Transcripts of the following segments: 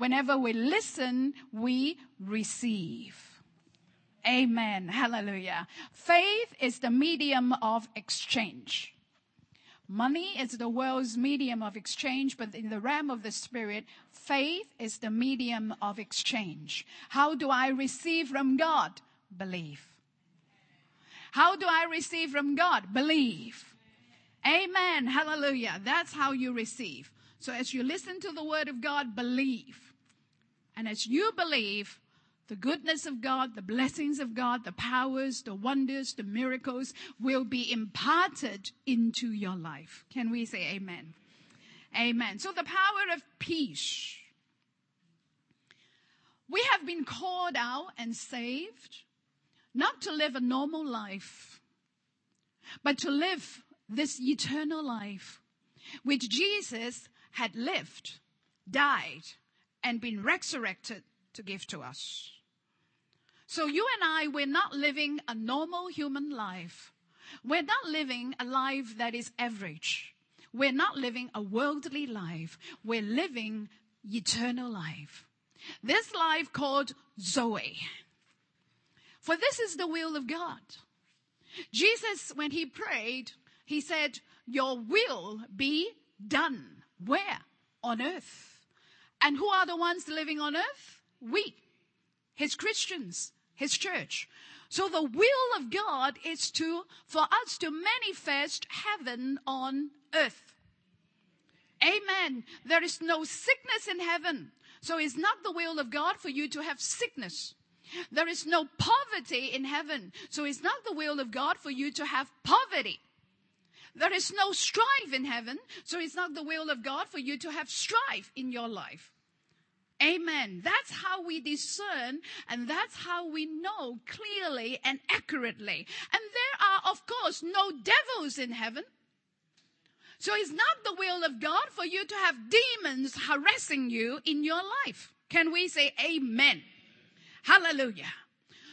Whenever we listen, we receive. Amen. Hallelujah. Faith is the medium of exchange. Money is the world's medium of exchange, but in the realm of the spirit, faith is the medium of exchange. How do I receive from God? Believe. How do I receive from God? Believe. Amen. Hallelujah. That's how you receive. So as you listen to the word of God, believe. And as you believe, the goodness of God, the blessings of God, the powers, the wonders, the miracles will be imparted into your life. Can we say amen? Amen. So the power of peace. We have been called out and saved not to live a normal life, but to live this eternal life which Jesus had lived, died, and been resurrected to give to us. So you and I, we're not living a normal human life. We're not living a life that is average. We're not living a worldly life. We're living eternal life. This life called Zoe. For this is the will of God. Jesus, when he prayed, he said, Your will be done. Where? On earth. And who are the ones living on earth? We, his Christians his church. So the will of God is to, for us to manifest heaven on earth. Amen. There is no sickness in heaven. So it's not the will of God for you to have sickness. There is no poverty in heaven. So it's not the will of God for you to have poverty. There is no strife in heaven. So it's not the will of God for you to have strife in your life. Amen. That's how we discern and that's how we know clearly and accurately. And there are, of course, no devils in heaven. So it's not the will of God for you to have demons harassing you in your life. Can we say amen? Hallelujah.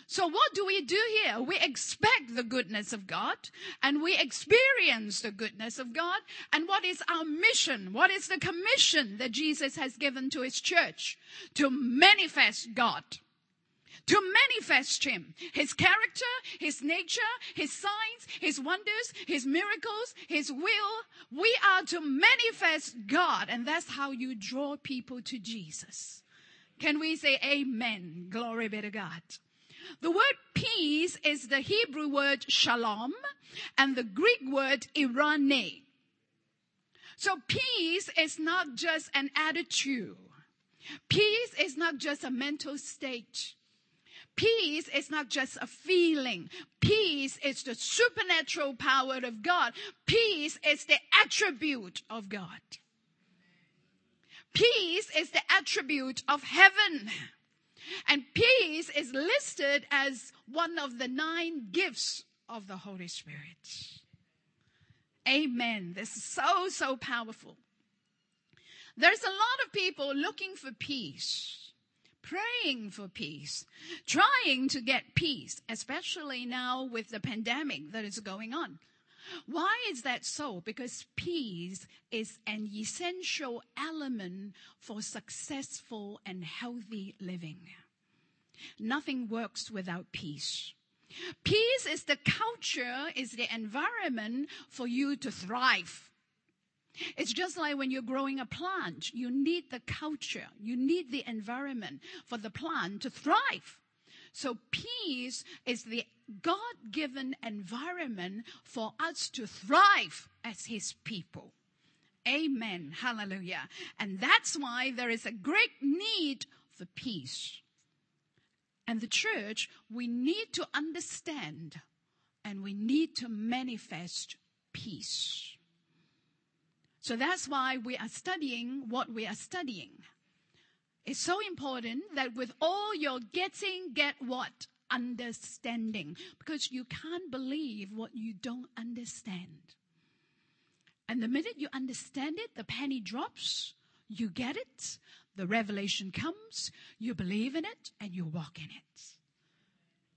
So what do we do here? We expect the goodness of God and we experience the goodness of God. And what is our mission? What is the commission that Jesus has given to his church? To manifest God to manifest him, his character, his nature, his signs, his wonders, his miracles, his will. We are to manifest God, and that's how you draw people to Jesus. Can we say amen? Glory be to God. The word peace is the Hebrew word shalom and the Greek word eirene. So peace is not just an attitude. Peace is not just a mental state. Peace is not just a feeling. Peace is the supernatural power of God. Peace is the attribute of God. Peace is the attribute of heaven. And peace is listed as one of the nine gifts of the Holy Spirit. Amen. This is so, so powerful. There's a lot of people looking for peace, praying for peace, trying to get peace, especially now with the pandemic that is going on. Why is that so? Because peace is an essential element for successful and healthy living. Nothing works without peace. Peace is the culture, is the environment for you to thrive. It's just like when you're growing a plant, you need the culture, you need the environment for the plant to thrive. So peace is the God given environment for us to thrive as His people. Amen. Hallelujah. And that's why there is a great need for peace. And the church, we need to understand and we need to manifest peace. So that's why we are studying what we are studying. It's so important that with all your getting, get what? Understanding. Because you can't believe what you don't understand. And the minute you understand it, the penny drops, you get it, the revelation comes, you believe in it, and you walk in it.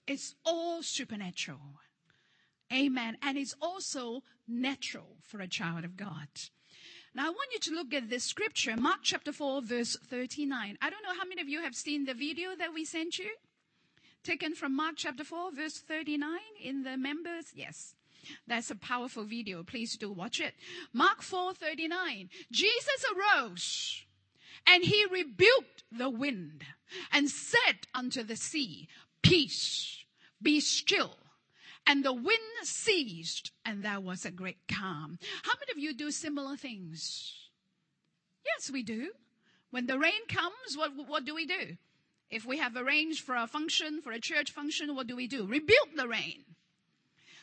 It's all supernatural. Amen. And it's also natural for a child of God. Now I want you to look at this scripture, Mark chapter 4, verse 39. I don't know how many of you have seen the video that we sent you. Taken from Mark chapter 4, verse 39 in the members. Yes. That's a powerful video. Please do watch it. Mark 4:39. Jesus arose and he rebuked the wind and said unto the sea, Peace, be still. And the wind ceased, and there was a great calm. How many of you do similar things? Yes, we do. When the rain comes, what, what do we do? If we have arranged for a function, for a church function, what do we do? Rebuke the rain.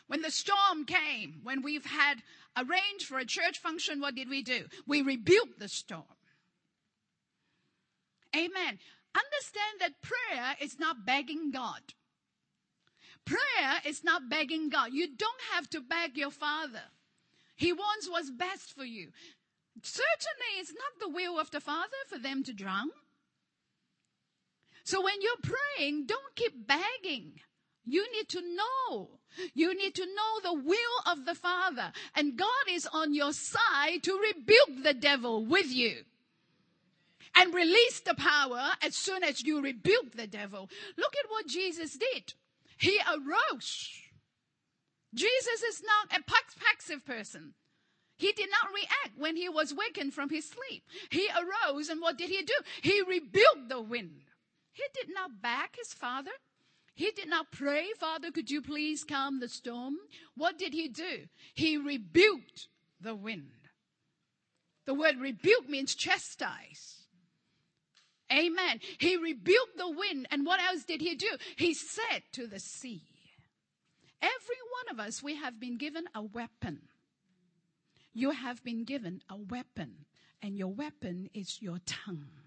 When the storm came, when we've had arranged for a church function, what did we do? We rebuked the storm. Amen. Understand that prayer is not begging God. Prayer is not begging God. You don't have to beg your Father. He wants what's best for you. Certainly, it's not the will of the Father for them to drown. So when you're praying, don't keep begging. You need to know. You need to know the will of the Father. And God is on your side to rebuke the devil with you and release the power as soon as you rebuke the devil. Look at what Jesus did. He arose. Jesus is not a passive person. He did not react when he was wakened from his sleep. He arose and what did he do? He rebuked the wind. He did not back his father. He did not pray, Father, could you please calm the storm? What did he do? He rebuked the wind. The word rebuke means chastise. Amen. He rebuked the wind. And what else did he do? He said to the sea, Every one of us, we have been given a weapon. You have been given a weapon, and your weapon is your tongue.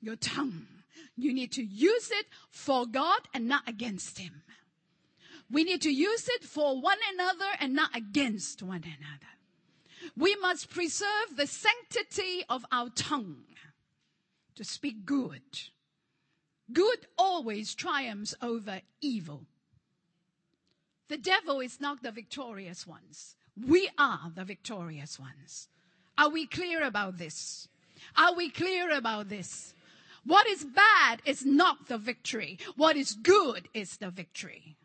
Your tongue. You need to use it for God and not against Him. We need to use it for one another and not against one another. We must preserve the sanctity of our tongue to speak good. Good always triumphs over evil. The devil is not the victorious ones. We are the victorious ones. Are we clear about this? Are we clear about this? What is bad is not the victory. What is good is the victory.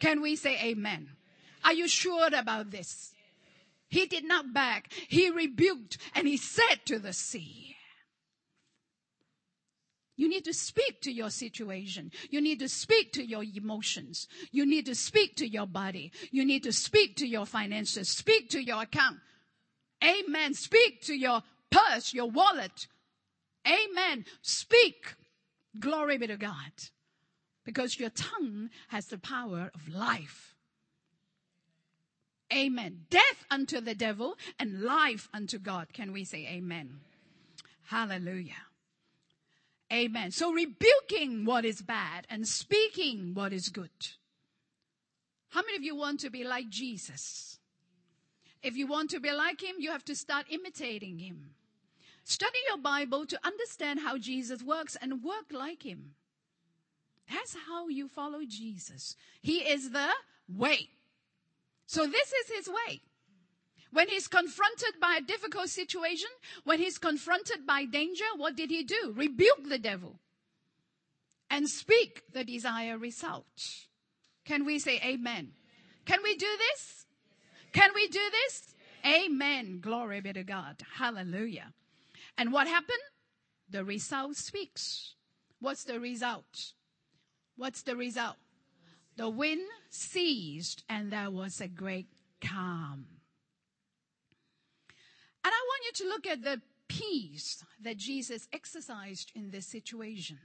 Can we say amen? Are you sure about this? He did not back. He rebuked and he said to the sea, you need to speak to your situation. You need to speak to your emotions. You need to speak to your body. You need to speak to your finances. Speak to your account. Amen. Speak to your purse, your wallet. Amen. Speak. Glory be to God. Because your tongue has the power of life. Amen. Death unto the devil and life unto God. Can we say amen? Hallelujah. Amen. So rebuking what is bad and speaking what is good. How many of you want to be like Jesus? If you want to be like him, you have to start imitating him. Study your Bible to understand how Jesus works and work like him. That's how you follow Jesus. He is the way. So this is his way. When he's confronted by a difficult situation, when he's confronted by danger, what did he do? Rebuke the devil and speak the desired result. Can we say amen? Can we do this? Can we do this? Amen. Glory be to God. Hallelujah. And what happened? The result speaks. What's the result? What's the result? The wind ceased and there was a great calm. And I want you to look at the peace that Jesus exercised in this situation.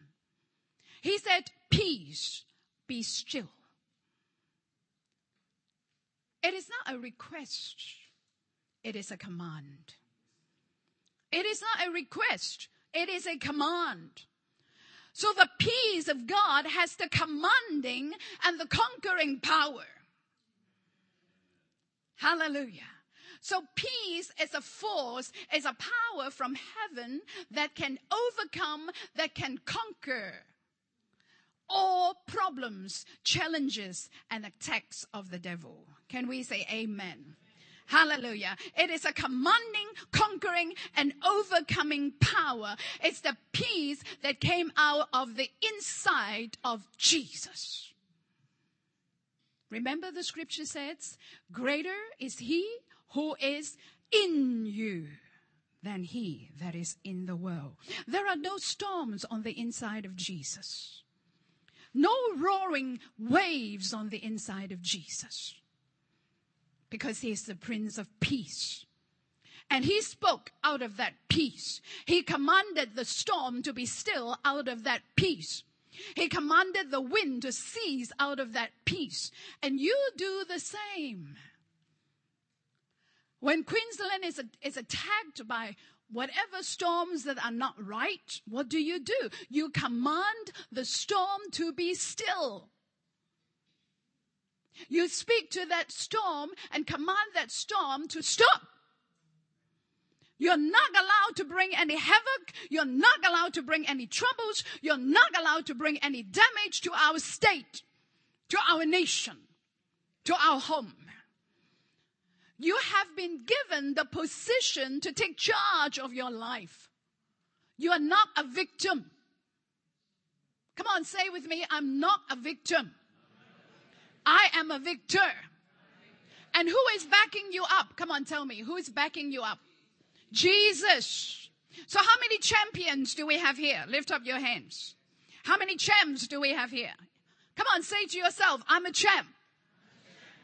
He said, Peace, be still. It is not a request, it is a command. It is not a request, it is a command. So the peace of God has the commanding and the conquering power. Hallelujah. So peace is a force, is a power from heaven that can overcome, that can conquer all problems, challenges, and attacks of the devil. Can we say amen? Hallelujah. It is a commanding, conquering, and overcoming power. It's the peace that came out of the inside of Jesus. Remember the scripture says, greater is he who is in you than he that is in the world. There are no storms on the inside of Jesus. No roaring waves on the inside of Jesus because he is the Prince of Peace. And he spoke out of that peace. He commanded the storm to be still out of that peace. He commanded the wind to cease out of that peace. And you do the same. When Queensland is, is attacked by whatever storms that are not right, what do you do? You command the storm to be still. You speak to that storm and command that storm to stop. You're not allowed to bring any havoc. You're not allowed to bring any troubles. You're not allowed to bring any damage to our state, to our nation, to our home. You have been given the position to take charge of your life. You are not a victim. Come on, say with me, I'm not a victim. I am a victor. And who is backing you up? Come on, tell me. Who is backing you up? Jesus. So how many champions do we have here? Lift up your hands. How many champs do we have here? Come on, say to yourself, I'm a champ.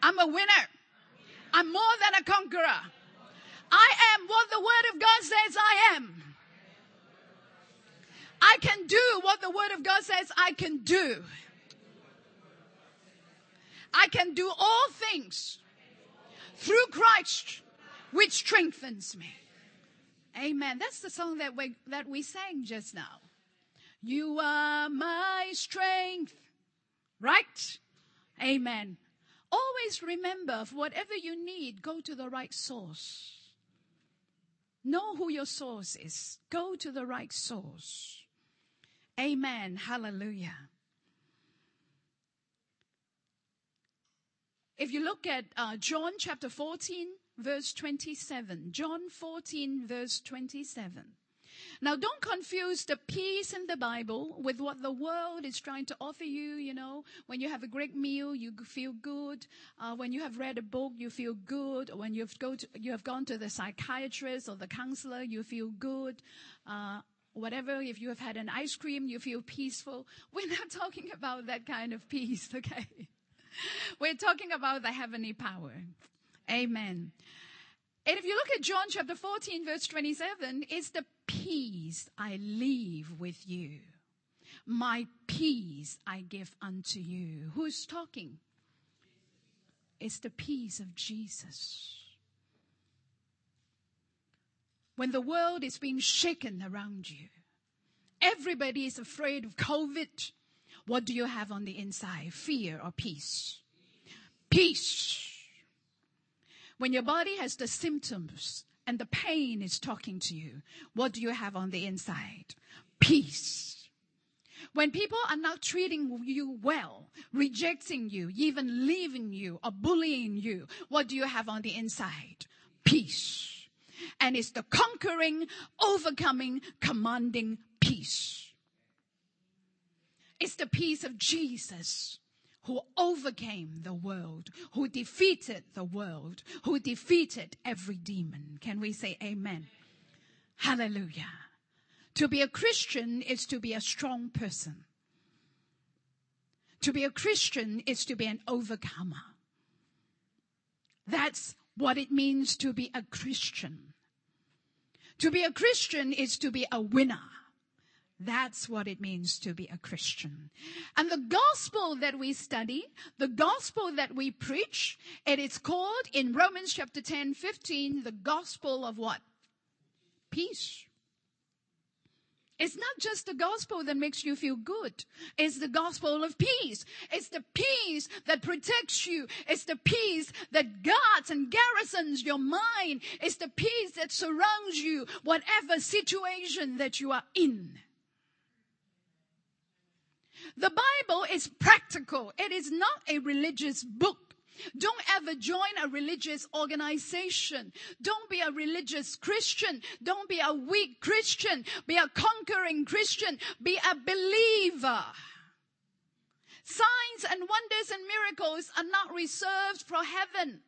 I'm a winner. I'm more than a conqueror. I am what the word of God says I am. I can do what the word of God says I can do. I can do all things through Christ, which strengthens me. Amen. That's the song that we, that we sang just now. You are my strength. Right? Amen. Always remember, whatever you need, go to the right source. Know who your source is. Go to the right source. Amen. Hallelujah. If you look at uh, John chapter 14, verse 27, John 14, verse 27. Now, don't confuse the peace in the Bible with what the world is trying to offer you. You know, when you have a great meal, you feel good. Uh, when you have read a book, you feel good. When you've, go to, you have gone to the psychiatrist or the counselor, you feel good. Uh, whatever, if you have had an ice cream, you feel peaceful. We're not talking about that kind of peace, okay? We're talking about the heavenly power. Amen. And if you look at John chapter 14, verse 27, it's the peace I leave with you. My peace I give unto you. Who's talking? It's the peace of Jesus. When the world is being shaken around you, everybody is afraid of COVID. What do you have on the inside? Fear or peace? Peace. When your body has the symptoms and the pain is talking to you, what do you have on the inside? Peace. When people are not treating you well, rejecting you, even leaving you or bullying you, what do you have on the inside? Peace. And it's the conquering, overcoming, commanding peace. It's the peace of Jesus who overcame the world, who defeated the world, who defeated every demon. Can we say amen? Hallelujah. To be a Christian is to be a strong person. To be a Christian is to be an overcomer. That's what it means to be a Christian. To be a Christian is to be a winner. That's what it means to be a Christian. And the gospel that we study, the gospel that we preach, it is called in Romans chapter 10, 15, the gospel of what? Peace. It's not just the gospel that makes you feel good. It's the gospel of peace. It's the peace that protects you. It's the peace that guards and garrisons your mind. It's the peace that surrounds you, whatever situation that you are in. The Bible is practical. It is not a religious book. Don't ever join a religious organization. Don't be a religious Christian. Don't be a weak Christian. Be a conquering Christian. Be a believer. Signs and wonders and miracles are not reserved for heaven.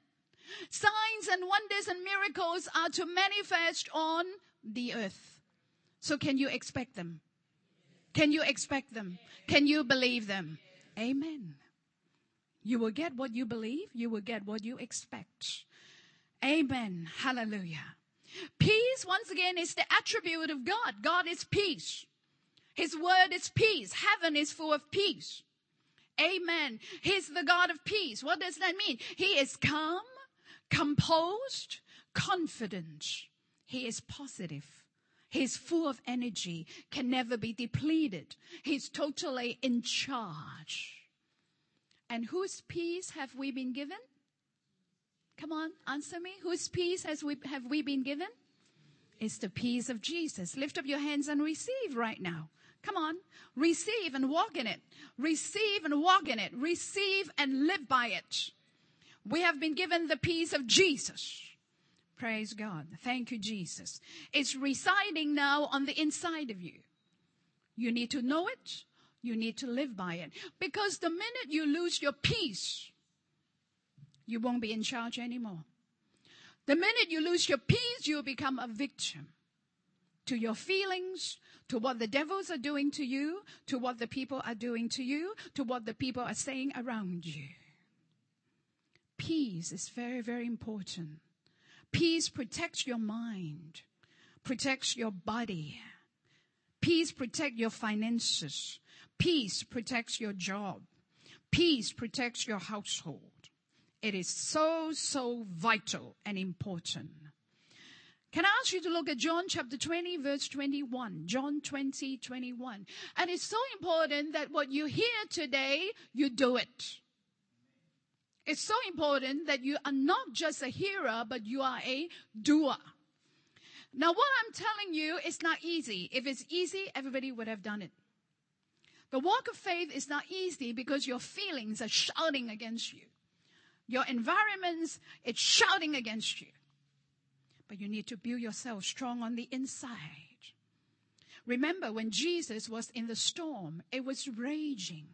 Signs and wonders and miracles are to manifest on the earth. So can you expect them? Can you expect them? Can you believe them? Amen. You will get what you believe. You will get what you expect. Amen. Hallelujah. Peace, once again, is the attribute of God. God is peace. His word is peace. Heaven is full of peace. Amen. He's the God of peace. What does that mean? He is calm, composed, confident. He is positive. He's full of energy, can never be depleted. He's totally in charge. And whose peace have we been given? Come on, answer me. Whose peace has we, have we been given? It's the peace of Jesus. Lift up your hands and receive right now. Come on. Receive and walk in it. Receive and walk in it. Receive and live by it. We have been given the peace of Jesus. Praise God. Thank you, Jesus. It's residing now on the inside of you. You need to know it. You need to live by it. Because the minute you lose your peace, you won't be in charge anymore. The minute you lose your peace, you become a victim to your feelings, to what the devils are doing to you, to what the people are doing to you, to what the people are saying around you. Peace is very, very important. Peace protects your mind, protects your body. Peace protects your finances. Peace protects your job. Peace protects your household. It is so, so vital and important. Can I ask you to look at John chapter 20 verse 21? John 20, 21. And it's so important that what you hear today, you do it. It's so important that you are not just a hearer, but you are a doer. Now what I'm telling you is not easy. If it's easy, everybody would have done it. The walk of faith is not easy because your feelings are shouting against you. Your environments, it's shouting against you. But you need to build yourself strong on the inside. Remember when Jesus was in the storm, it was raging.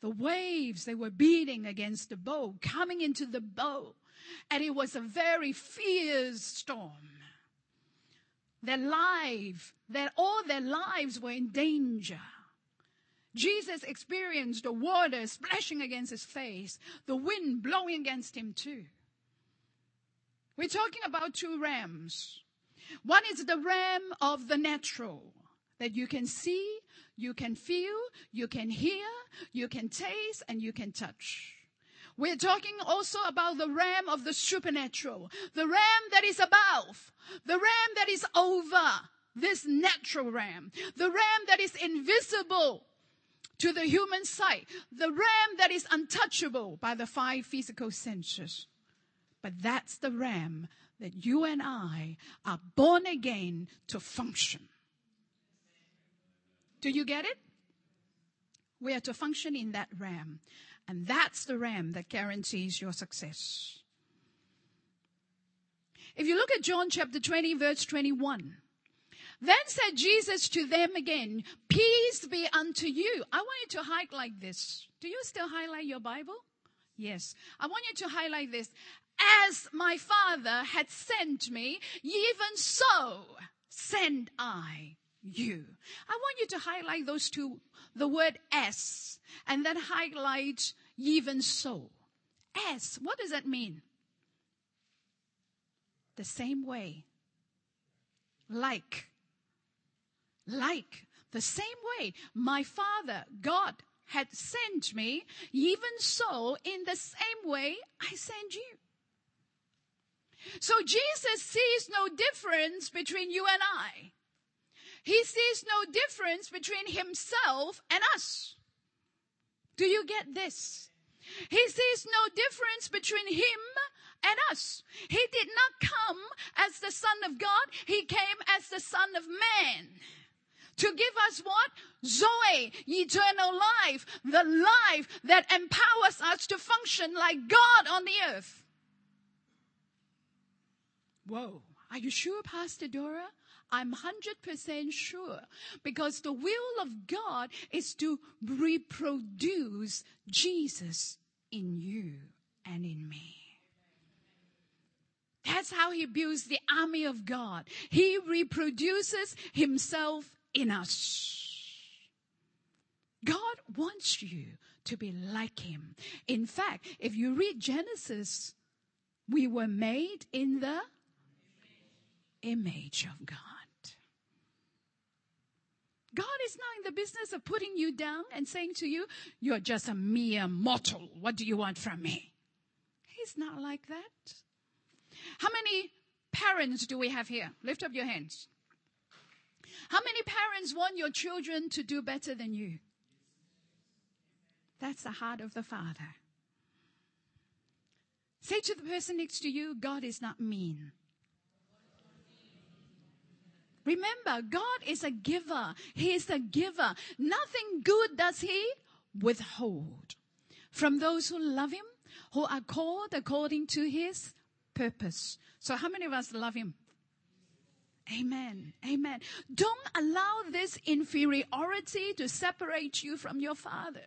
The waves, they were beating against the boat, coming into the boat. And it was a very fierce storm. Their life, that all their lives were in danger. Jesus experienced the water splashing against his face, the wind blowing against him too. We're talking about two realms. One is the realm of the natural that you can see, you can feel, you can hear, you can taste, and you can touch. We're talking also about the realm of the supernatural, the realm that is above, the realm that is over this natural realm, the realm that is invisible to the human sight, the realm that is untouchable by the five physical senses. But that's the ram that you and I are born again to function. Do you get it? We are to function in that ram. And that's the ram that guarantees your success. If you look at John chapter 20 verse 21, then said Jesus to them again, peace be unto you. I want you to highlight this. Do you still highlight your Bible? Yes. I want you to highlight this as my Father had sent me, even so send I you. I want you to highlight those two, the word as, and then highlight even so. As, what does that mean? The same way. Like. Like. The same way. My Father, God, had sent me, even so, in the same way I send you. So Jesus sees no difference between you and I. He sees no difference between himself and us. Do you get this? He sees no difference between him and us. He did not come as the son of God. He came as the son of man to give us what? Zoe, eternal life, the life that empowers us to function like God on the earth. Whoa. Are you sure, Pastor Dora? I'm 100% sure because the will of God is to reproduce Jesus in you and in me. That's how he builds the army of God. He reproduces himself in us. God wants you to be like him. In fact, if you read Genesis, we were made in the image of God. God is not in the business of putting you down and saying to you, you're just a mere mortal. What do you want from me? He's not like that. How many parents do we have here? Lift up your hands. How many parents want your children to do better than you? That's the heart of the Father. Say to the person next to you, God is not mean. Remember, God is a giver. He is a giver. Nothing good does He withhold from those who love Him, who are called according to His purpose. So how many of us love Him? Amen. Amen. Don't allow this inferiority to separate you from your Father.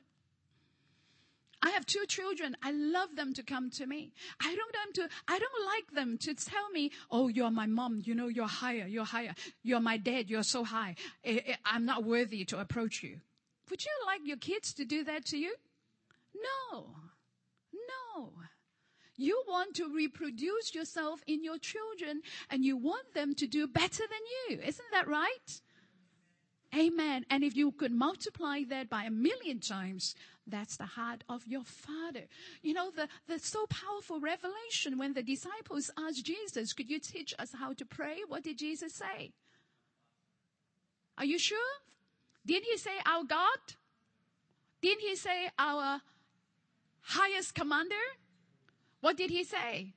I have two children. I love them to come to me. I don't them to, I don't like them to tell me, oh, you're my mom. You know, you're higher. You're higher. You're my dad. You're so high. I'm not worthy to approach you. Would you like your kids to do that to you? No. No. You want to reproduce yourself in your children and you want them to do better than you. Isn't that right? Amen. And if you could multiply that by a million times, that's the heart of your Father. You know, the, the so powerful revelation when the disciples asked Jesus, could you teach us how to pray? What did Jesus say? Are you sure? Didn't he say our God? Didn't he say our highest commander? What did he say?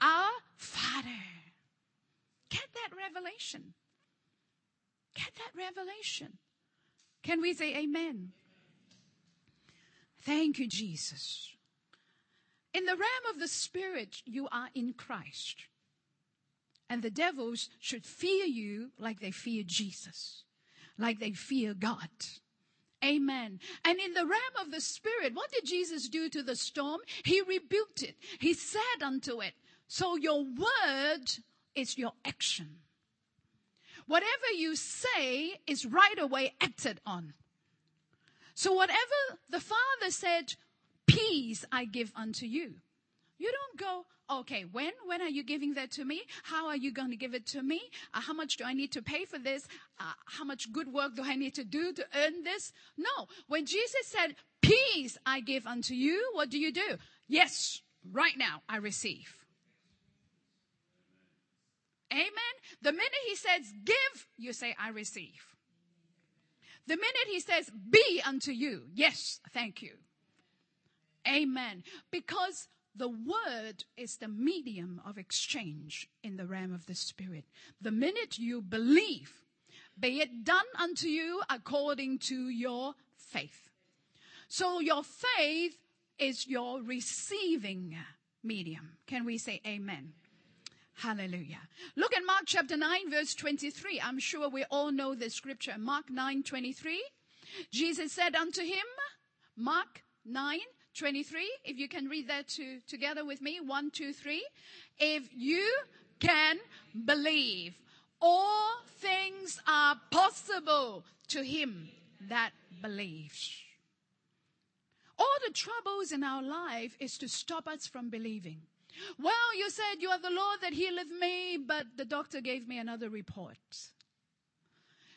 Our Father. Get that revelation. Get that revelation. Can we say amen? Thank you, Jesus. In the realm of the Spirit, you are in Christ. And the devils should fear you like they fear Jesus, like they fear God. Amen. And in the realm of the Spirit, what did Jesus do to the storm? He rebuked it. He said unto it, So your word is your action. Whatever you say is right away acted on. So whatever the Father said, peace I give unto you. You don't go, okay, when? When are you giving that to me? How are you going to give it to me? Uh, how much do I need to pay for this? Uh, how much good work do I need to do to earn this? No. When Jesus said, peace I give unto you, what do you do? Yes, right now I receive. Amen. The minute he says give, you say I receive. The minute he says, be unto you, yes, thank you. Amen. Because the word is the medium of exchange in the realm of the spirit. The minute you believe, be it done unto you according to your faith. So your faith is your receiving medium. Can we say amen? Hallelujah. Look at Mark chapter 9 verse 23. I'm sure we all know the scripture. Mark 9 23. Jesus said unto him, Mark 9 23. If you can read that to, together with me. One, two, three. If you can believe, all things are possible to him that believes. All the troubles in our life is to stop us from believing. Well, you said you are the Lord that healeth me, but the doctor gave me another report.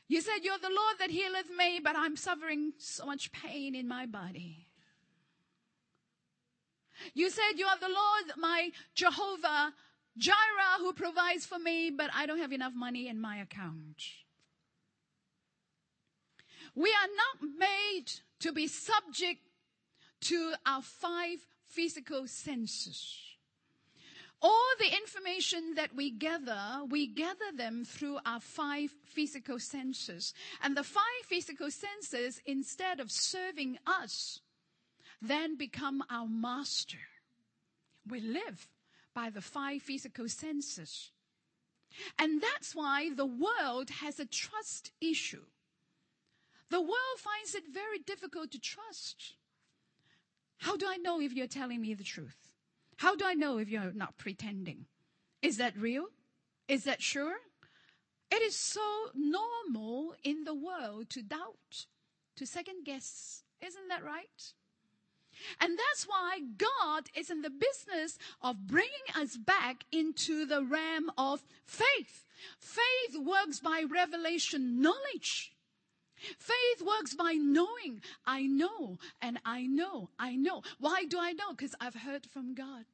You said you're the Lord that healeth me, but I'm suffering so much pain in my body. You said you are the Lord, my Jehovah Jireh, who provides for me, but I don't have enough money in my account. We are not made to be subject to our five physical senses. All the information that we gather, we gather them through our five physical senses. And the five physical senses, instead of serving us, then become our master. We live by the five physical senses. And that's why the world has a trust issue. The world finds it very difficult to trust. How do I know if you're telling me the truth? How do I know if you're not pretending? Is that real? Is that sure? It is so normal in the world to doubt, to second guess. Isn't that right? And that's why God is in the business of bringing us back into the realm of faith. Faith works by revelation knowledge. Faith works by knowing. I know and I know. I know. Why do I know? Because I've heard from God.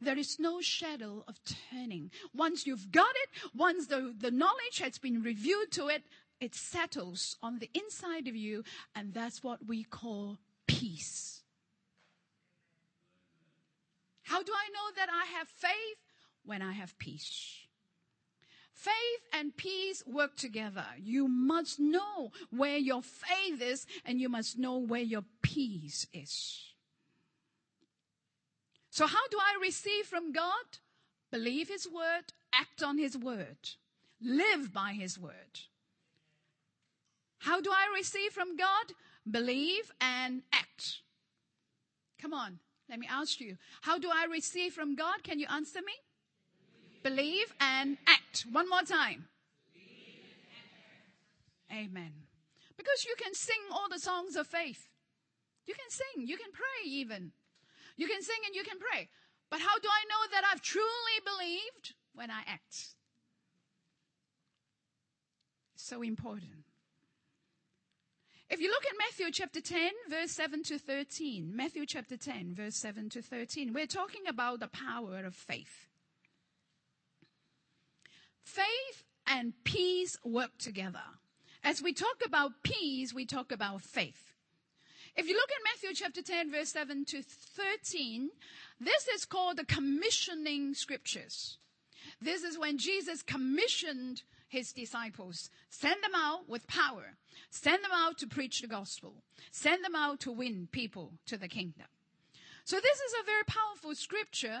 There is no shadow of turning. Once you've got it, once the, the knowledge has been revealed to it, it settles on the inside of you, and that's what we call peace. How do I know that I have faith? When I have peace. Faith and peace work together. You must know where your faith is and you must know where your peace is. So how do I receive from God? Believe His word, act on His word, live by His word. How do I receive from God? Believe and act. Come on, let me ask you. How do I receive from God? Can you answer me? Believe and act. One more time. Amen. Because you can sing all the songs of faith. You can sing, you can pray even. You can sing and you can pray. But how do I know that I've truly believed? When I act. So important. If you look at Matthew chapter 10, verse 7 to 13, Matthew chapter 10, verse 7 to 13, we're talking about the power of faith. Faith and peace work together. As we talk about peace, we talk about faith. If you look at Matthew chapter 10 verse 7 to 13, this is called the commissioning scriptures. This is when Jesus commissioned his disciples, send them out with power, send them out to preach the gospel, send them out to win people to the kingdom. So this is a very powerful scripture.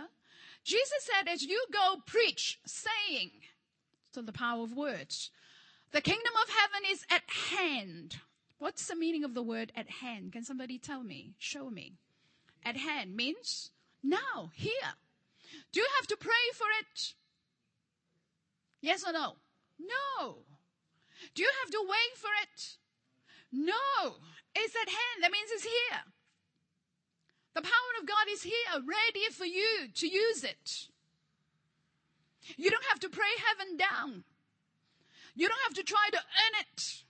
Jesus said, as you go preach, saying, so the power of words. The kingdom of heaven is at hand. What's the meaning of the word at hand? Can somebody tell me? Show me. At hand means now, here. Do you have to pray for it? Yes or no? No. Do you have to wait for it? No. It's at hand. That means it's here. The power of God is here, ready for you to use it. You don't have to pray heaven down. You don't have to try to earn it.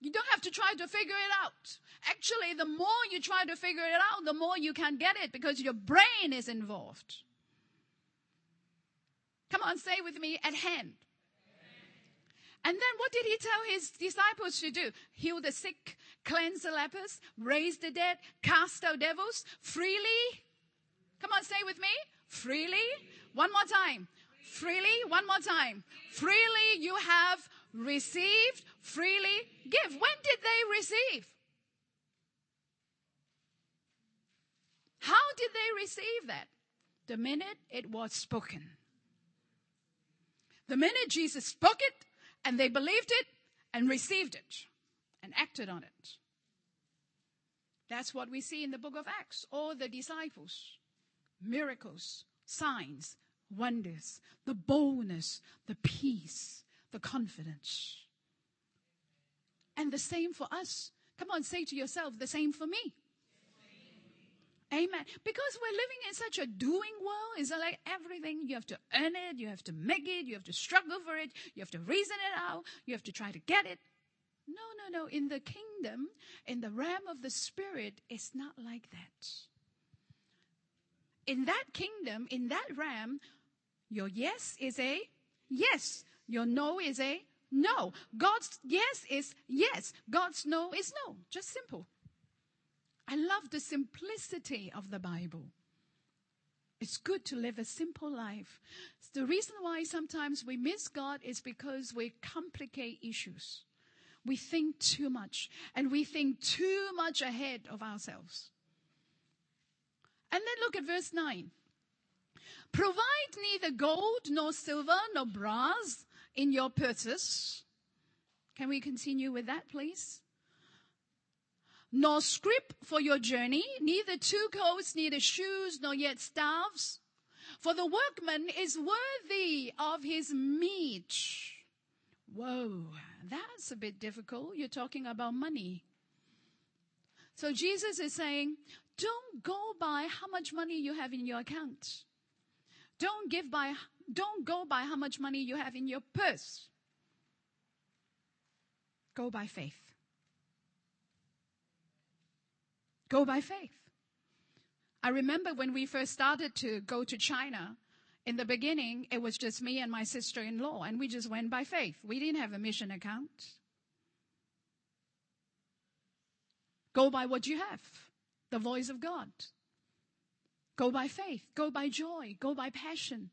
You don't have to try to figure it out. Actually, the more you try to figure it out, the more you can get it because your brain is involved. Come on, say with me at hand. And then what did he tell his disciples to do? Heal the sick, cleanse the lepers, raise the dead, cast out devils freely. Come on, say with me. Freely. One more time. Freely. One more time. Freely you have received. Freely give. When did they receive? How did they receive that? The minute it was spoken. The minute Jesus spoke it and they believed it and received it and acted on it. That's what we see in the book of Acts. All the disciples, miracles, signs, wonders, the boldness, the peace, the confidence. And the same for us. Come on, say to yourself, the same for me. Amen. Because we're living in such a doing world. It's like everything, you have to earn it, you have to make it, you have to struggle for it, you have to reason it out, you have to try to get it. No, no, no. In the kingdom, in the realm of the spirit, it's not like that. In that kingdom, in that realm, your yes is a yes. Your no is a no. God's yes is yes. God's no is no. Just simple. I love the simplicity of the Bible. It's good to live a simple life. The reason why sometimes we miss God is because we complicate issues. We think too much and we think too much ahead of ourselves. And then look at verse 9. Provide neither gold nor silver nor brass in your purses. Can we continue with that, please? Nor scrip for your journey, neither two coats, neither shoes, nor yet staffs. For the workman is worthy of his meat. Whoa, that's a bit difficult. You're talking about money. So Jesus is saying, don't go by how much money you have in your account. Don't give by, don't go by how much money you have in your purse. Go by faith. Go by faith. I remember when we first started to go to China, in the beginning, it was just me and my sister in law, and we just went by faith. We didn't have a mission account. Go by what you have the voice of God. Go by faith, go by joy, go by passion.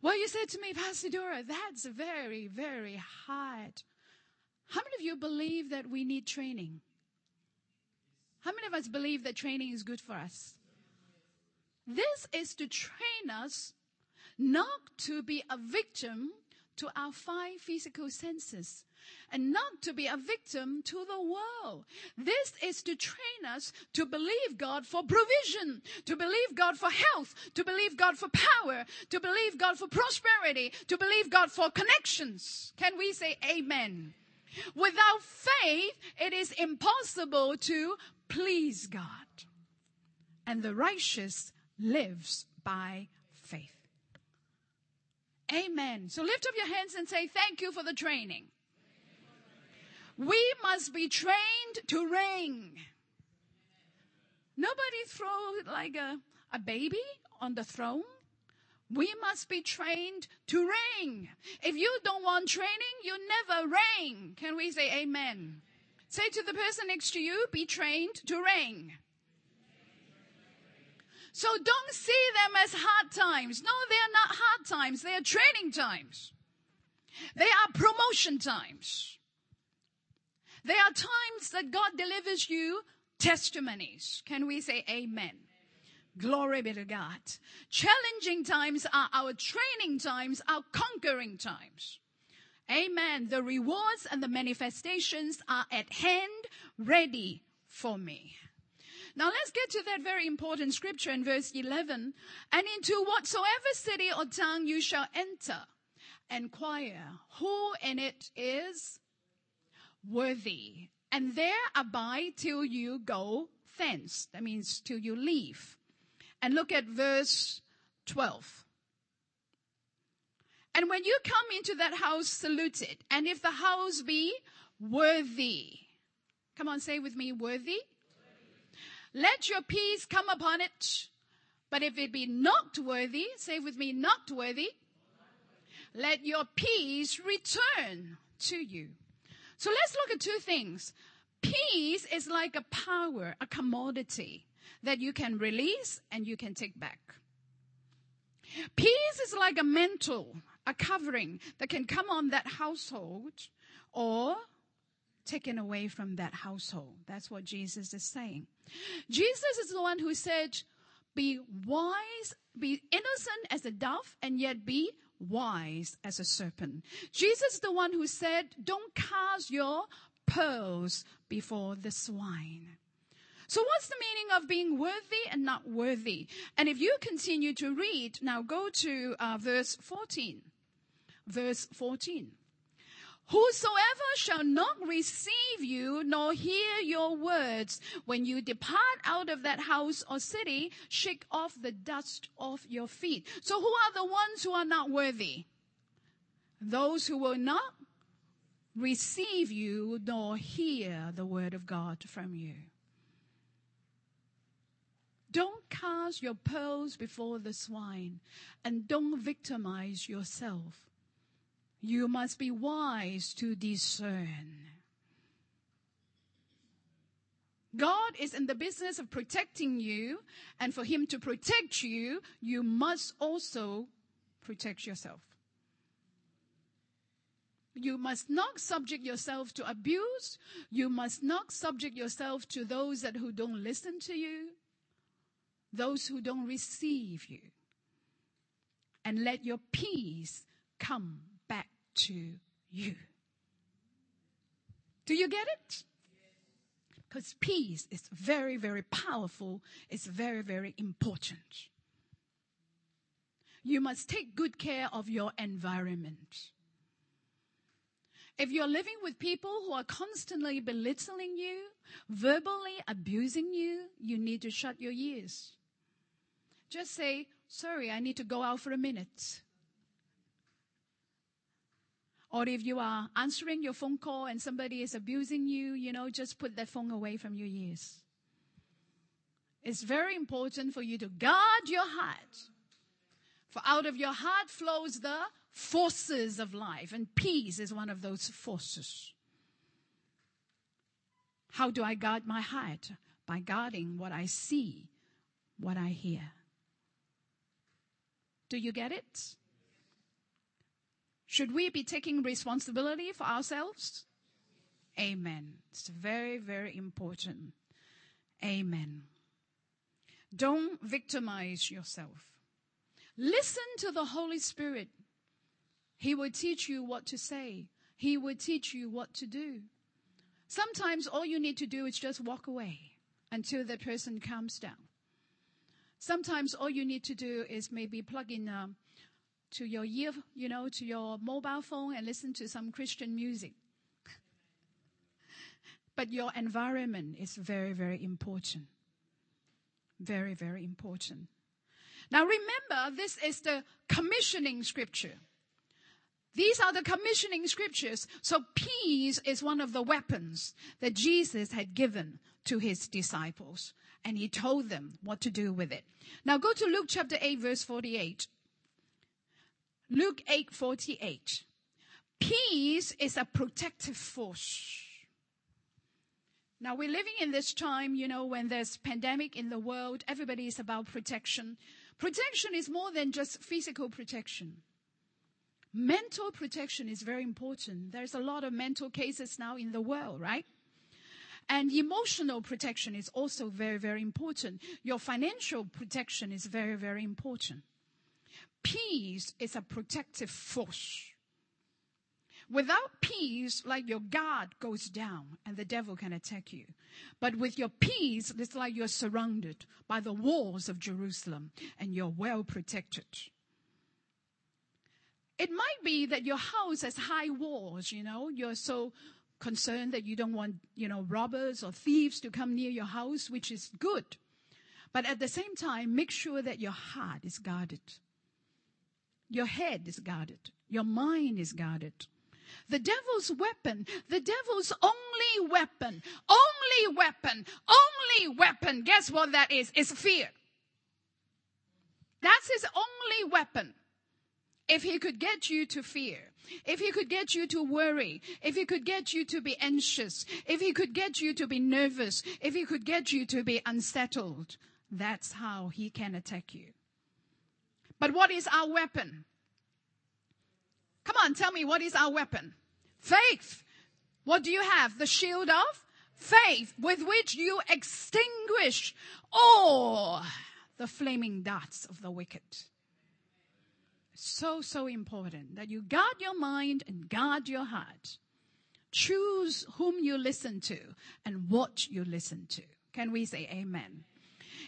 Well, you said to me, Pastor Dora, that's very, very hard. How many of you believe that we need training? How many of us believe that training is good for us? This is to train us not to be a victim to our five physical senses and not to be a victim to the world. This is to train us to believe God for provision, to believe God for health, to believe God for power, to believe God for prosperity, to believe God for connections. Can we say amen? Without faith, it is impossible to please God. And the righteous lives by faith. Amen. So lift up your hands and say, thank you for the training. We must be trained to reign. Nobody throw like a, a baby on the throne. We must be trained to reign. If you don't want training, you never reign. Can we say amen? Say to the person next to you, be trained to reign. So don't see them as hard times. No, they are not hard times. They are training times. They are promotion times. There are times that God delivers you testimonies. Can we say amen? Glory be to God. Challenging times are our training times, our conquering times. Amen. The rewards and the manifestations are at hand, ready for me. Now let's get to that very important scripture in verse 11. And into whatsoever city or town you shall enter, inquire who in it is worthy, and there abide till you go thence. That means till you leave. And look at verse 12. And when you come into that house, salute it. And if the house be worthy, come on, say with me, worthy. Let your peace come upon it. But if it be not worthy, say with me, not worthy, let your peace return to you. So let's look at two things. Peace is like a power, a commodity that you can release and you can take back. Peace is like a mantle, a covering that can come on that household or taken away from that household. That's what Jesus is saying. Jesus is the one who said, be wise, be innocent as a dove and yet be wise as a serpent. Jesus is the one who said, don't cast your pearls before the swine. So what's the meaning of being worthy and not worthy? And if you continue to read, now go to uh, verse 14. Verse 14. Whosoever shall not receive you nor hear your words when you depart out of that house or city, shake off the dust off your feet. So who are the ones who are not worthy? Those who will not receive you nor hear the word of God from you. Don't cast your pearls before the swine and don't victimize yourself. You must be wise to discern. God is in the business of protecting you, and for Him to protect you, you must also protect yourself. You must not subject yourself to abuse. You must not subject yourself to those that who don't listen to you, those who don't receive you. And let your peace come to you. Do you get it? Because peace is very, very powerful. It's very, very important. You must take good care of your environment. If you're living with people who are constantly belittling you, verbally abusing you, you need to shut your ears. Just say, sorry, I need to go out for a minute. Or if you are answering your phone call and somebody is abusing you, you know, just put that phone away from your ears. It's very important for you to guard your heart. For out of your heart flows the forces of life, and peace is one of those forces. How do I guard my heart? By guarding what I see, what I hear. Do you get it? Should we be taking responsibility for ourselves? Amen. It's very, very important. Amen. Don't victimize yourself. Listen to the Holy Spirit. He will teach you what to say. He will teach you what to do. Sometimes all you need to do is just walk away until the person calms down. Sometimes all you need to do is maybe plug in um, to your ear, you know, to your mobile phone and listen to some Christian music. but your environment is very, very important. Very, very important. Now remember, this is the commissioning scripture. These are the commissioning scriptures. So peace is one of the weapons that Jesus had given to his disciples. And he told them what to do with it. Now go to Luke chapter 8 verse 48. Luke 8:48. Peace is a protective force. Now we're living in this time, you know, when there's pandemic in the world, everybody is about protection. Protection is more than just physical protection. Mental protection is very important. There's a lot of mental cases now in the world, right? And emotional protection is also very, very important. Your financial protection is very, very important. Peace is a protective force. Without peace, like your guard goes down and the devil can attack you. But with your peace, it's like you're surrounded by the walls of Jerusalem and you're well protected. It might be that your house has high walls, you know, you're so concerned that you don't want, you know, robbers or thieves to come near your house, which is good. But at the same time, make sure that your heart is guarded. Your head is guarded. Your mind is guarded. The devil's weapon, the devil's only weapon, only weapon, only weapon, guess what that is? Is fear. That's his only weapon. If he could get you to fear, if he could get you to worry, if he could get you to be anxious, if he could get you to be nervous, if he could get you to be unsettled, that's how he can attack you. But what is our weapon? Come on, tell me what is our weapon? Faith. What do you have? The shield of faith with which you extinguish all the flaming darts of the wicked. So, so important that you guard your mind and guard your heart. Choose whom you listen to and what you listen to. Can we say amen?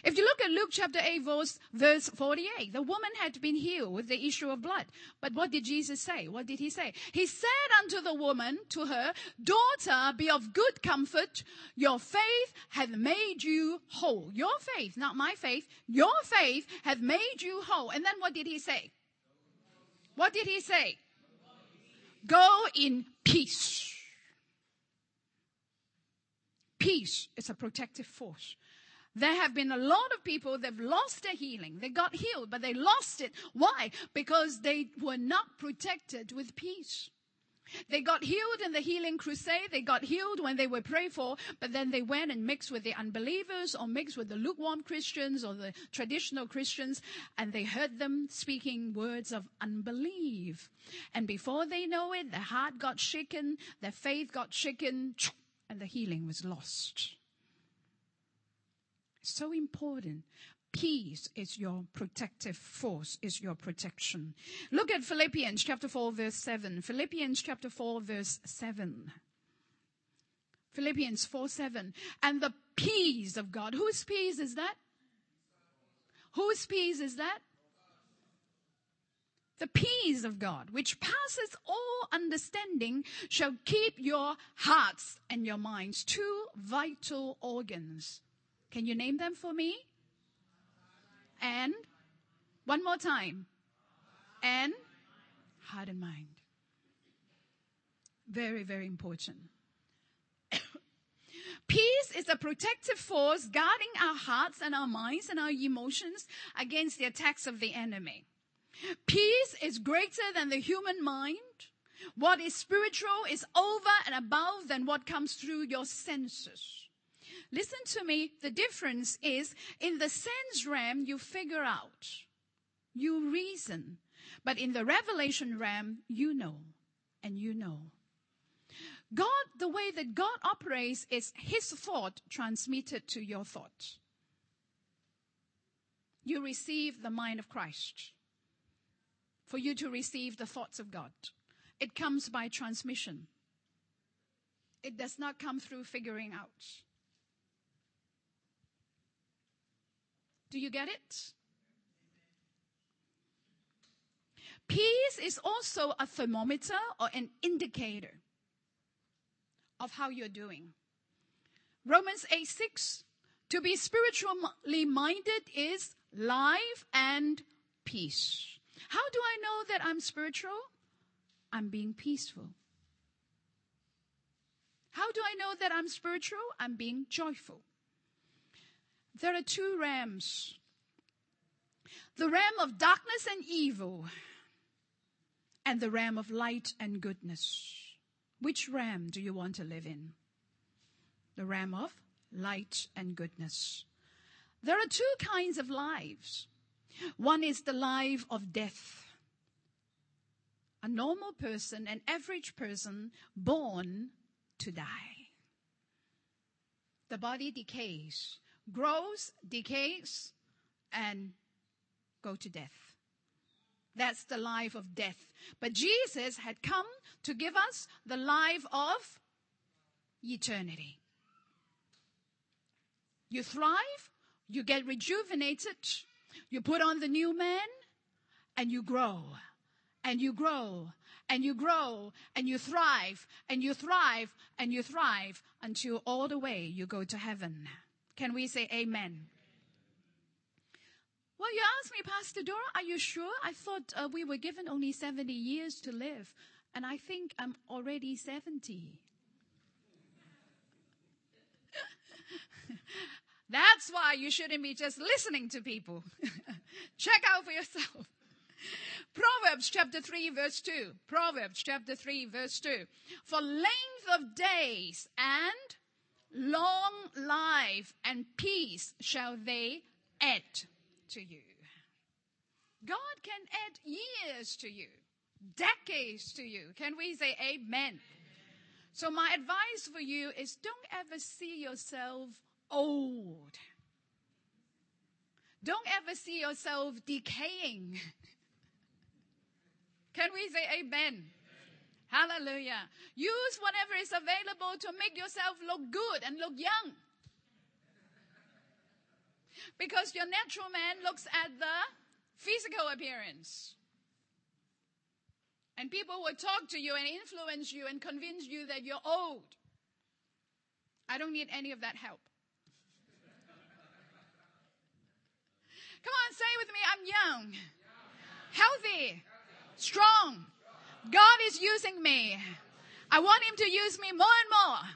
If you look at Luke chapter 8 verse, verse 48, the woman had been healed with the issue of blood. But what did Jesus say? What did he say? He said unto the woman, to her, daughter, be of good comfort. Your faith hath made you whole. Your faith, not my faith, your faith hath made you whole. And then what did he say? What did he say? Go in peace. Peace is a protective force. There have been a lot of people that have lost their healing. They got healed, but they lost it. Why? Because they were not protected with peace. They got healed in the healing crusade. They got healed when they were prayed for, but then they went and mixed with the unbelievers or mixed with the lukewarm Christians or the traditional Christians, and they heard them speaking words of unbelief. And before they know it, their heart got shaken, their faith got shaken, and the healing was lost. So important peace is your protective force, is your protection. Look at Philippians chapter 4 verse 7. Philippians chapter 4 verse 7. Philippians 4 7. And the peace of God. Whose peace is that? Whose peace is that? The peace of God, which passes all understanding, shall keep your hearts and your minds. Two vital organs. Can you name them for me? and one more time and heart and mind. Very, very important. Peace is a protective force guarding our hearts and our minds and our emotions against the attacks of the enemy. Peace is greater than the human mind. What is spiritual is over and above than what comes through your senses. Listen to me. The difference is in the sense realm, you figure out, you reason. But in the revelation realm, you know and you know. God, the way that God operates is his thought transmitted to your thought. You receive the mind of Christ for you to receive the thoughts of God. It comes by transmission. It does not come through figuring out. Do you get it? Peace is also a thermometer or an indicator of how you're doing. Romans 8 6. To be spiritually minded is life and peace. How do I know that I'm spiritual? I'm being peaceful. How do I know that I'm spiritual? I'm being joyful. There are two realms the realm of darkness and evil, and the realm of light and goodness. Which realm do you want to live in? The realm of light and goodness. There are two kinds of lives. One is the life of death. A normal person, an average person, born to die. The body decays grows, decays, and go to death. That's the life of death. But Jesus had come to give us the life of eternity. You thrive, you get rejuvenated, you put on the new man, and you grow, and you grow, and you grow, and you thrive, and you thrive, and you thrive until all the way you go to heaven. Can we say amen? Well, you asked me, Pastor Dora, are you sure? I thought uh, we were given only 70 years to live, and I think I'm already 70. That's why you shouldn't be just listening to people. Check out for yourself. Proverbs chapter 3 verse 2. Proverbs chapter 3 verse 2. For length of days and long life and peace shall they add to you. God can add years to you, decades to you. Can we say amen? So my advice for you is don't ever see yourself old. Don't ever see yourself decaying. Can we say amen? Hallelujah. Use whatever is available to make yourself look good and look young. Because your natural man looks at the physical appearance. And people will talk to you and influence you and convince you that you're old. I don't need any of that help. Come on, say with me, I'm young, healthy, strong, God is using me. I want Him to use me more and more.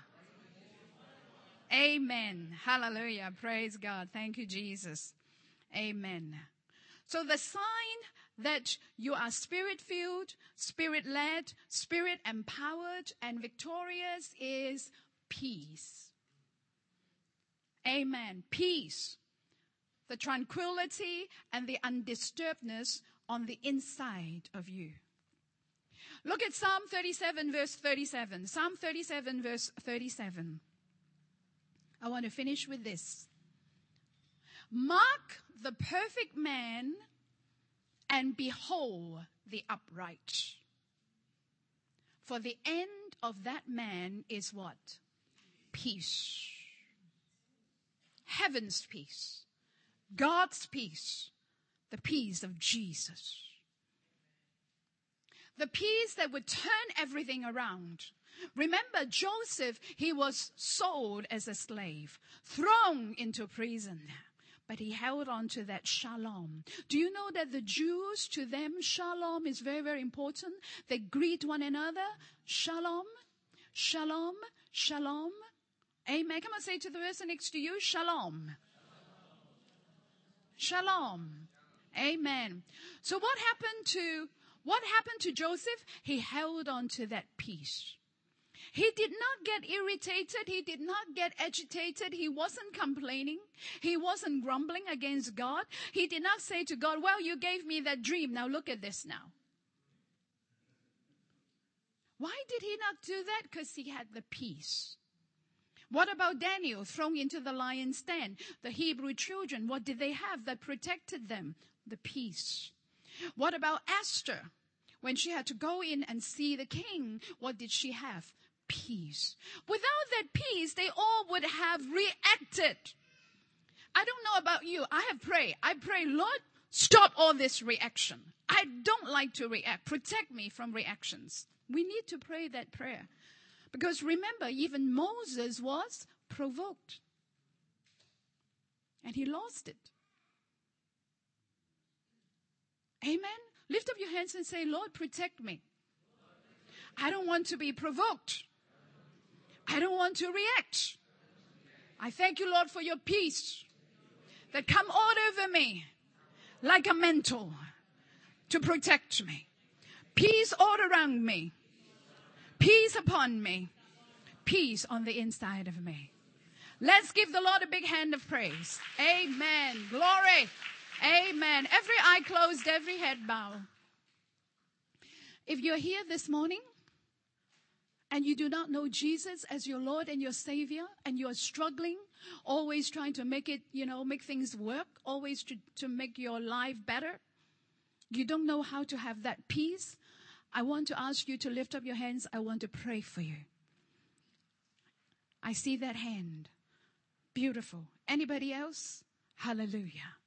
Amen. Hallelujah. Praise God. Thank you, Jesus. Amen. So the sign that you are spirit filled, spirit led, spirit empowered, and victorious is peace. Amen. Peace. The tranquility and the undisturbedness on the inside of you. Look at Psalm 37 verse 37. Psalm 37 verse 37. I want to finish with this. Mark the perfect man and behold the upright. For the end of that man is what? Peace. Heaven's peace. God's peace. The peace of Jesus. The peace that would turn everything around. Remember Joseph, he was sold as a slave, thrown into prison but he held on to that shalom. Do you know that the Jews, to them, shalom is very, very important? They greet one another, shalom, shalom, shalom. Amen. Come on, say to the person next to you, shalom. Shalom. Amen. So what happened to, what happened to Joseph? He held on to that peace. He did not get irritated. He did not get agitated. He wasn't complaining. He wasn't grumbling against God. He did not say to God, well, you gave me that dream. Now look at this now. Why did he not do that? Because he had the peace. What about Daniel thrown into the lion's den? The Hebrew children, what did they have that protected them? The peace. What about Esther? When she had to go in and see the king, what did she have? peace. Without that peace, they all would have reacted. I don't know about you. I have prayed. I pray, Lord, stop all this reaction. I don't like to react. Protect me from reactions. We need to pray that prayer. Because remember, even Moses was provoked. And he lost it. Amen. Lift up your hands and say, Lord, protect me. I don't want to be provoked. I don't want to react. I thank you, Lord, for your peace that come all over me like a mantle to protect me. Peace all around me. Peace upon me. Peace on the inside of me. Let's give the Lord a big hand of praise. Amen. Glory. Amen. Every eye closed, every head bowed. If you're here this morning and you do not know Jesus as your Lord and your Savior, and you're struggling, always trying to make it, you know, make things work, always to, to make your life better, you don't know how to have that peace, I want to ask you to lift up your hands. I want to pray for you. I see that hand. Beautiful. Anybody else? Hallelujah.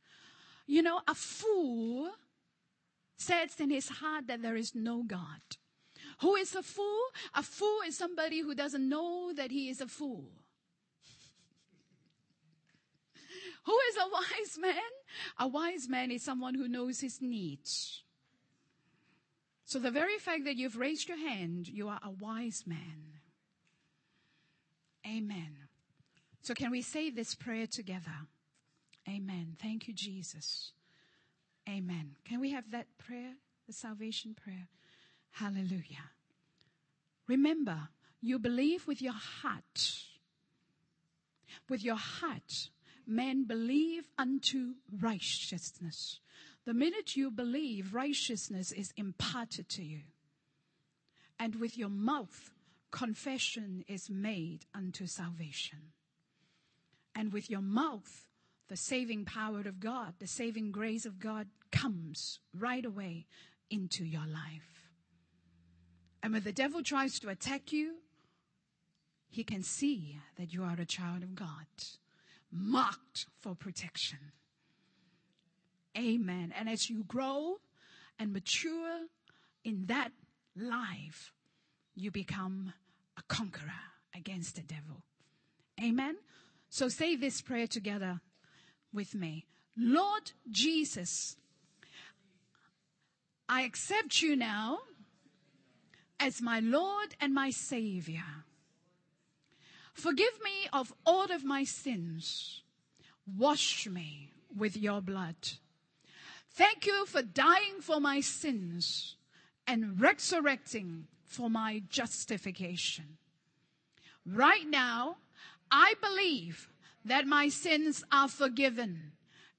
You know, a fool says in his heart that there is no God. Who is a fool? A fool is somebody who doesn't know that he is a fool. Who is a wise man? A wise man is someone who knows his needs. So the very fact that you've raised your hand, you are a wise man. Amen. So can we say this prayer together? Amen. Thank you, Jesus. Amen. Can we have that prayer, the salvation prayer? Hallelujah. Remember, you believe with your heart. With your heart, men believe unto righteousness. The minute you believe, righteousness is imparted to you. And with your mouth, confession is made unto salvation. And with your mouth, the saving power of God, the saving grace of God comes right away into your life. And when the devil tries to attack you, he can see that you are a child of God, marked for protection. Amen. And as you grow and mature in that life, you become a conqueror against the devil. Amen. So say this prayer together with me. Lord Jesus, I accept you now as my Lord and my Savior. Forgive me of all of my sins. Wash me with your blood. Thank you for dying for my sins and resurrecting for my justification. Right now, I believe that my sins are forgiven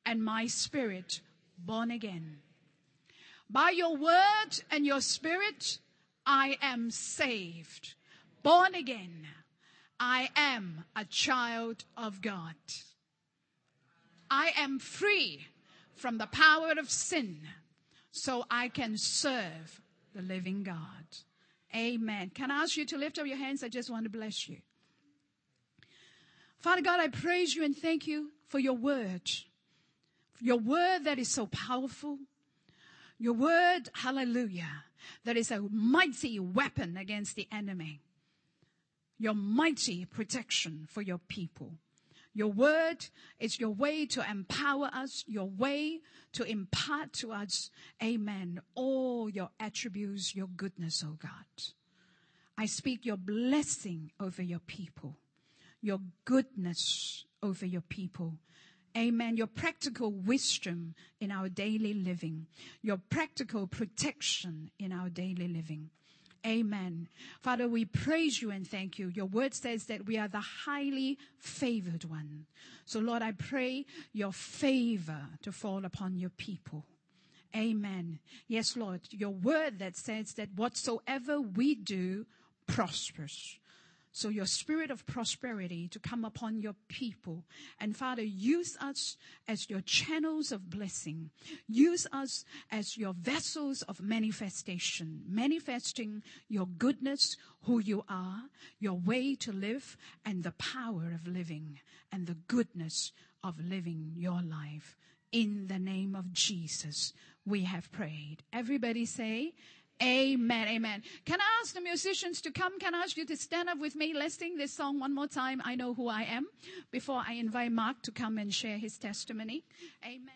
and my spirit born again. By your word and your spirit, I am saved, born again. I am a child of God. I am free from the power of sin so I can serve the living God. Amen. Can I ask you to lift up your hands? I just want to bless you. Father God, I praise you and thank you for your word. Your word that is so powerful. Your word, hallelujah, that is a mighty weapon against the enemy. Your mighty protection for your people. Your word is your way to empower us, your way to impart to us, amen, all your attributes, your goodness, oh God. I speak your blessing over your people, your goodness over your people. Amen. Your practical wisdom in our daily living, your practical protection in our daily living. Amen. Father, we praise you and thank you. Your word says that we are the highly favored one. So Lord, I pray your favor to fall upon your people. Amen. Yes, Lord, your word that says that whatsoever we do prospers. So your spirit of prosperity to come upon your people. And Father, use us as your channels of blessing. Use us as your vessels of manifestation, manifesting your goodness, who you are, your way to live, and the power of living, and the goodness of living your life. In the name of Jesus, we have prayed. Everybody say, Amen. Amen. Can I ask the musicians to come? Can I ask you to stand up with me? Let's sing this song one more time. I know who I am before I invite Mark to come and share his testimony. Amen.